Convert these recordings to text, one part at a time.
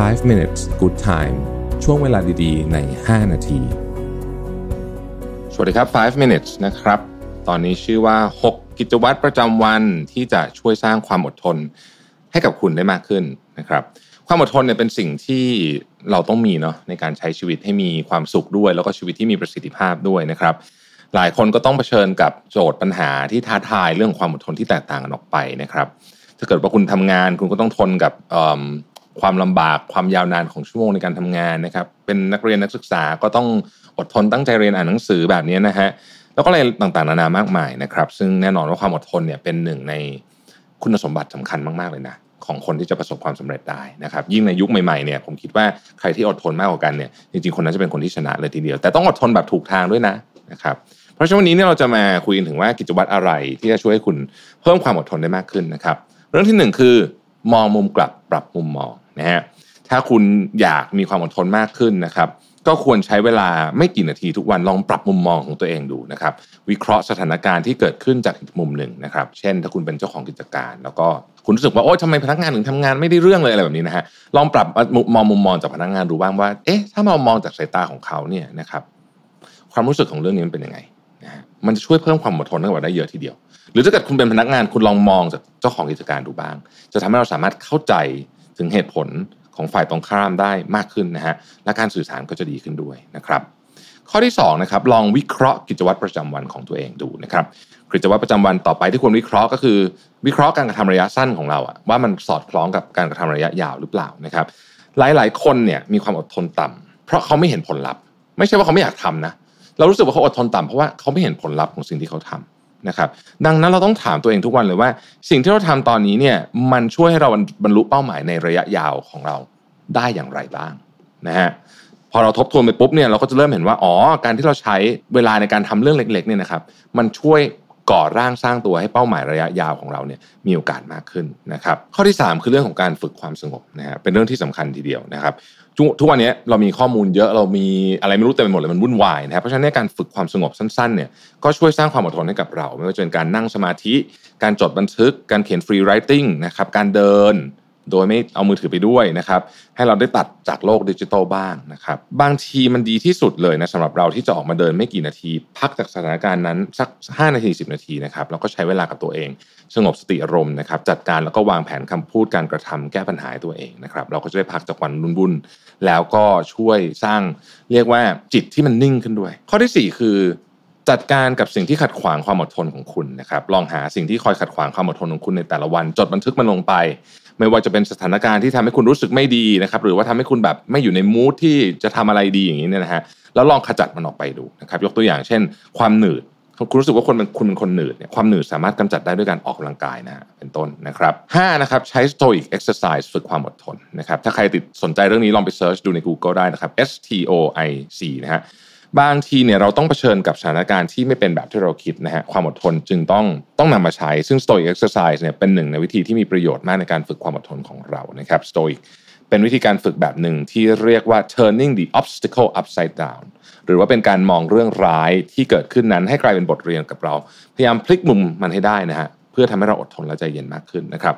5 minutes good time ช่วงเวลาดีๆ ใน 5 นาที สวัสดีครับ 5 minutes นะครับ ตอนนี้ชื่อว่า 6 กิจวัตรประจำวันที่จะช่วยสร้างความอดทน ให้กับคุณได้มากขึ้นนะครับ ความอดทนเนี่ยเป็นสิ่งที่เราต้องมีเนาะในการใช้ชีวิตให้มีความสุขด้วย แล้วก็ชีวิตที่มีประสิทธิภาพด้วยนะครับ หลายคนก็ต้องเผชิญกับโจทย์ปัญหาที่ท้าทายเรื่องความอดทนที่แตกต่างกันออกไปนะครับ ถ้าเกิดว่าคุณทำงานคุณก็ต้องทนกับ ความลำบากความยาวนานของชั่วโมงในการทำงานนะครับ เป็นนักเรียนนักศึกษาก็ต้องอดทนตั้งใจเรียนอ่านหนังสือแบบนี้นะฮะแล้วก็อะไรต่างๆนานามากมายนะครับ ซึ่งแน่นอนว่าความอดทนเนี่ยเป็นหนึ่งในคุณสมบัติสำคัญมากๆเลยนะของคนที่จะประสบความสำเร็จได้นะครับ ยิ่งในยุคใหม่ๆเนี่ยผมคิดว่าใครที่อดทนมากกว่ากันเนี่ยจริงๆคนนั้นจะเป็นคนที่ชนะเลยทีเดียว แต่ต้องอดทนแบบถูกทางด้วยนะนะครับเพราะฉะนั้นวันนี้เนี่ยเราจะมาคุยถึงว่ากิจวัตรอะไรที่จะช่วยให้คุณเพิ่มความอดทนได้มากขึ้นนะครับ เรื่องที่หนึ่งคือ มองมุมกลับปรับมุมมอง นะฮะถ้าคุณอยากมีความอดทนมากขึ้นนะครับ ก็ควรใช้เวลาไม่กี่นาทีทุกวันลองปรับมุมมองของตัวเองดูนะครับ วิเคราะห์สถานการณ์ที่เกิดขึ้นจากอีกมุมหนึ่งนะครับ เช่น ถ้าคุณเป็นเจ้าของกิจการ แล้วก็คุณรู้สึกว่าโอ๊ยทำไมพนักงานถึงทำงานไม่ได้เรื่องเลยอะไรแบบนี้นะฮะลองปรับมองมุมมองจากพนักงานดูบ้างว่า เอ๊ะถ้ามามองจากสายตาของเขาเนี่ยนะครับความรู้สึกของเรื่องนี้มันเป็นยังไงนะฮะมันจะช่วยเพิ่มความอดทนให้เราได้เยอะทีเดียว หรือถ้าเกิดคุณเป็นพนักงานคุณลองมองจากเจ้าของกิจการดูบ้าง จะทำให้เราสามารถเข้าใจ ถึงเหตุผลของฝ่ายตรงข้ามได้มากขึ้นนะฮะและการสื่อสารก็จะดีขึ้นด้วยนะครับข้อที่2นะครับลองวิเคราะห์กิจวัตรประจำวันของตัวเองดูนะครับกิจวัตรประจำวันต่อไปที่ควรวิเคราะห์ก็คือ วิเคราะห์การกระทำระยะสั้นของเราอะว่ามันสอดคล้องกับการกระทำระยะยาวหรือเปล่านะครับหลายๆ คนเนี่ยมีความอดทนต่ำเพราะเขาไม่เห็นผลลัพธ์ ไม่ใช่ว่าเขาไม่อยากทำนะเรารู้สึกว่าเขาอดทนต่ำเพราะว่าเขาไม่เห็นผลลัพธ์ของสิ่งที่เขาทำ นะครับดังนั้นเราต้องถามตัวเองทุกวันเลยว่า สิ่งที่เราทำตอนนี้เนี่ยมันช่วยให้เราบรรลุเป้าหมายในระยะยาวของเราได้อย่างไรบ้างนะฮะพอเราทบทวนไปปุ๊บเนี่ยเราก็จะเริ่มเห็นว่าอ๋อการที่เราใช้เวลาในการทำเรื่องเล็กๆเนี่ยนะครับมันช่วย ก่อร่างสร้างตัวให้เป้าหมายระยะยาวของเราเนี่ยมีโอกาสมากขึ้นนะครับ ข้อที่ 3 คือเรื่องของการฝึกความสงบนะฮะเป็นเรื่องที่สำคัญทีเดียวนะครับทุกวันนี้เรามีข้อมูลเยอะเรามีอะไรไม่รู้เต็มไปหมดเลยมันวุ่นวายนะครับเพราะฉะนั้นการฝึกความสงบสั้นๆเนี่ยก็ช่วยสร้างความอดทนให้กับเรา ไม่ว่าจะเป็นการนั่งสมาธิ การจดบันทึก การเขียน free writing นะครับการเดิน โดยไม่เอามือถือไปด้วยนะครับ ให้เราได้ตัดจากโลกดิจิทัลบ้างนะครับ บางทีมันดีที่สุดเลยนะสำหรับเราที่จะออกมาเดินไม่กี่นาที พักจากสถานการณ์นั้นสัก 5 นาที 10 นาทีนะครับแล้วก็ใช้เวลากับตัวเอง สงบสติอารมณ์นะครับ จัดการแล้วก็วางแผนคำพูดการกระทำแก้ปัญหาตัวเองนะครับ เราก็จะได้พักจากวันวุ่นๆแล้วก็ช่วยสร้างเรียกว่าจิตที่มันนิ่งขึ้นด้วย ข้อที่ 4 คือจัดการกับสิ่งที่ขัดขวางความอดทนของคุณนะครับ ลองหาสิ่งที่คอยขัดขวางความอดทนของคุณในแต่ละวัน จดบันทึกมันลงไป ไม่ว่าจะเป็นสถานการณ์ที่ทำให้คุณรู้สึกไม่ดีนะครับ หรือว่าทำให้คุณแบบไม่อยู่ในมูทที่จะทำอะไรดีอย่างนี้เนี่ยนะฮะแล้วลองขจัดมันออกไปดูนะครับ ยกตัวอย่างเช่น ความหนืดคุณรู้สึกว่าคนเป็นคุณเป็นคนหนืดเนี่ยความหนืดสามารถกำจัดได้ด้วยการออกกำลังกายนะเป็นต้นนะครับห้านะครับใช้ stoic exercise ฝึกความอดทนนะครับถ้าใครติดสนใจเรื่องนี้ลองไปเซิร์ชดูใน Google ได้นะครับ S T O I C นะฮะ บางทีเนี่ยเราต้องเผชิญกับสถานการณ์ที่ไม่เป็นแบบที่เราคิดนะฮะความอดทนจึงต้องต้องนำมาใช้ ซึ่ง Stoic Exercise เนี่ยเป็นหนึ่งในวิธีที่มีประโยชน์มากในการฝึกความอดทนของเรานะครับ Stoic เป็นวิธีการฝึกแบบหนึ่งที่เรียกว่า turning the obstacle upside down หรือว่าเป็นการมองเรื่องร้ายที่เกิดขึ้นนั้นให้กลายเป็นบทเรียนกับเรา พยายามพลิกมุมมันให้ได้นะฮะเพื่อทำให้เราอดทนและใจเย็นมากขึ้นนะครับ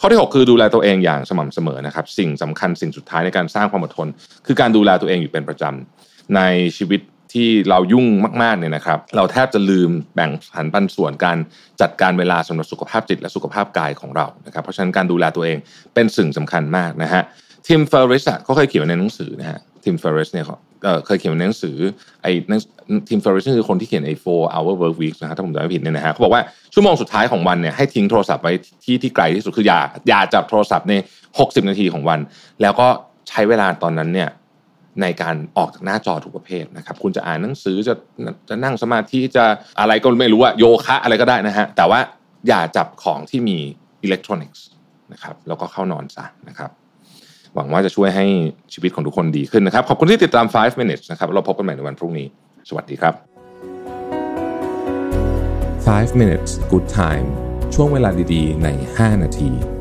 ข้อที่ 6 คือดูแลตัวเองอย่างสม่ำเสมอนะครับ สิ่งสำคัญสิ่งสุดท้ายในการสร้างความอดทน คือการดูแลตัวเองอยู่เป็นประจำ ในชีวิตที่เรายุ่งมากๆเนี่ยนะครับ เราแทบจะลืมแบ่งผันปันส่วนการจัดการเวลาสำหรับสุขภาพจิตและสุขภาพกายของเรานะครับ เพราะฉะนั้นการดูแลตัวเองเป็นสิ่งสำคัญมากนะฮะทิมเฟอร์ริสเขาเคยเขียนในหนังสือนะฮะทิมเฟอร์ริสเนี่ยเขาเคยเขียนในหนังสือไอ้ทิมเฟอร์ริสคือคนที่เขียนไอ้ four hour work week นะฮะถ้าผมจำไม่ผิดเนี่ยนะฮะเขาบอกว่าชั่วโมงสุดท้ายของวันเนี่ยให้ทิ้งโทรศัพท์ไว้ที่ที่ไกลที่สุดคืออย่าอย่าจับโทรศัพท์ใน 60 นาทีของวัน แล้วก็ใช้เวลาตอนนั้นเนี่ย ในการออกจากหน้าจอทุกประเภทนะครับ คุณจะอ่านหนังสือจะจะนั่งสมาธิจะอะไรก็ไม่รู้อะโยคะอะไรก็ได้นะฮะ แต่ว่าอย่าจับของที่มีอิเล็กทรอนิกส์นะครับแล้วก็เข้านอนซะนะครับหวังว่าจะช่วยให้ชีวิตของทุกคนดีขึ้นนะครับ ขอบคุณที่ติดตาม 5 minutes นะครับ เราพบกันใหม่ในวันพรุ่งนี้ สวัสดีครับ 5 minutes good time ช่วงเวลาดีๆ ใน 5 นาที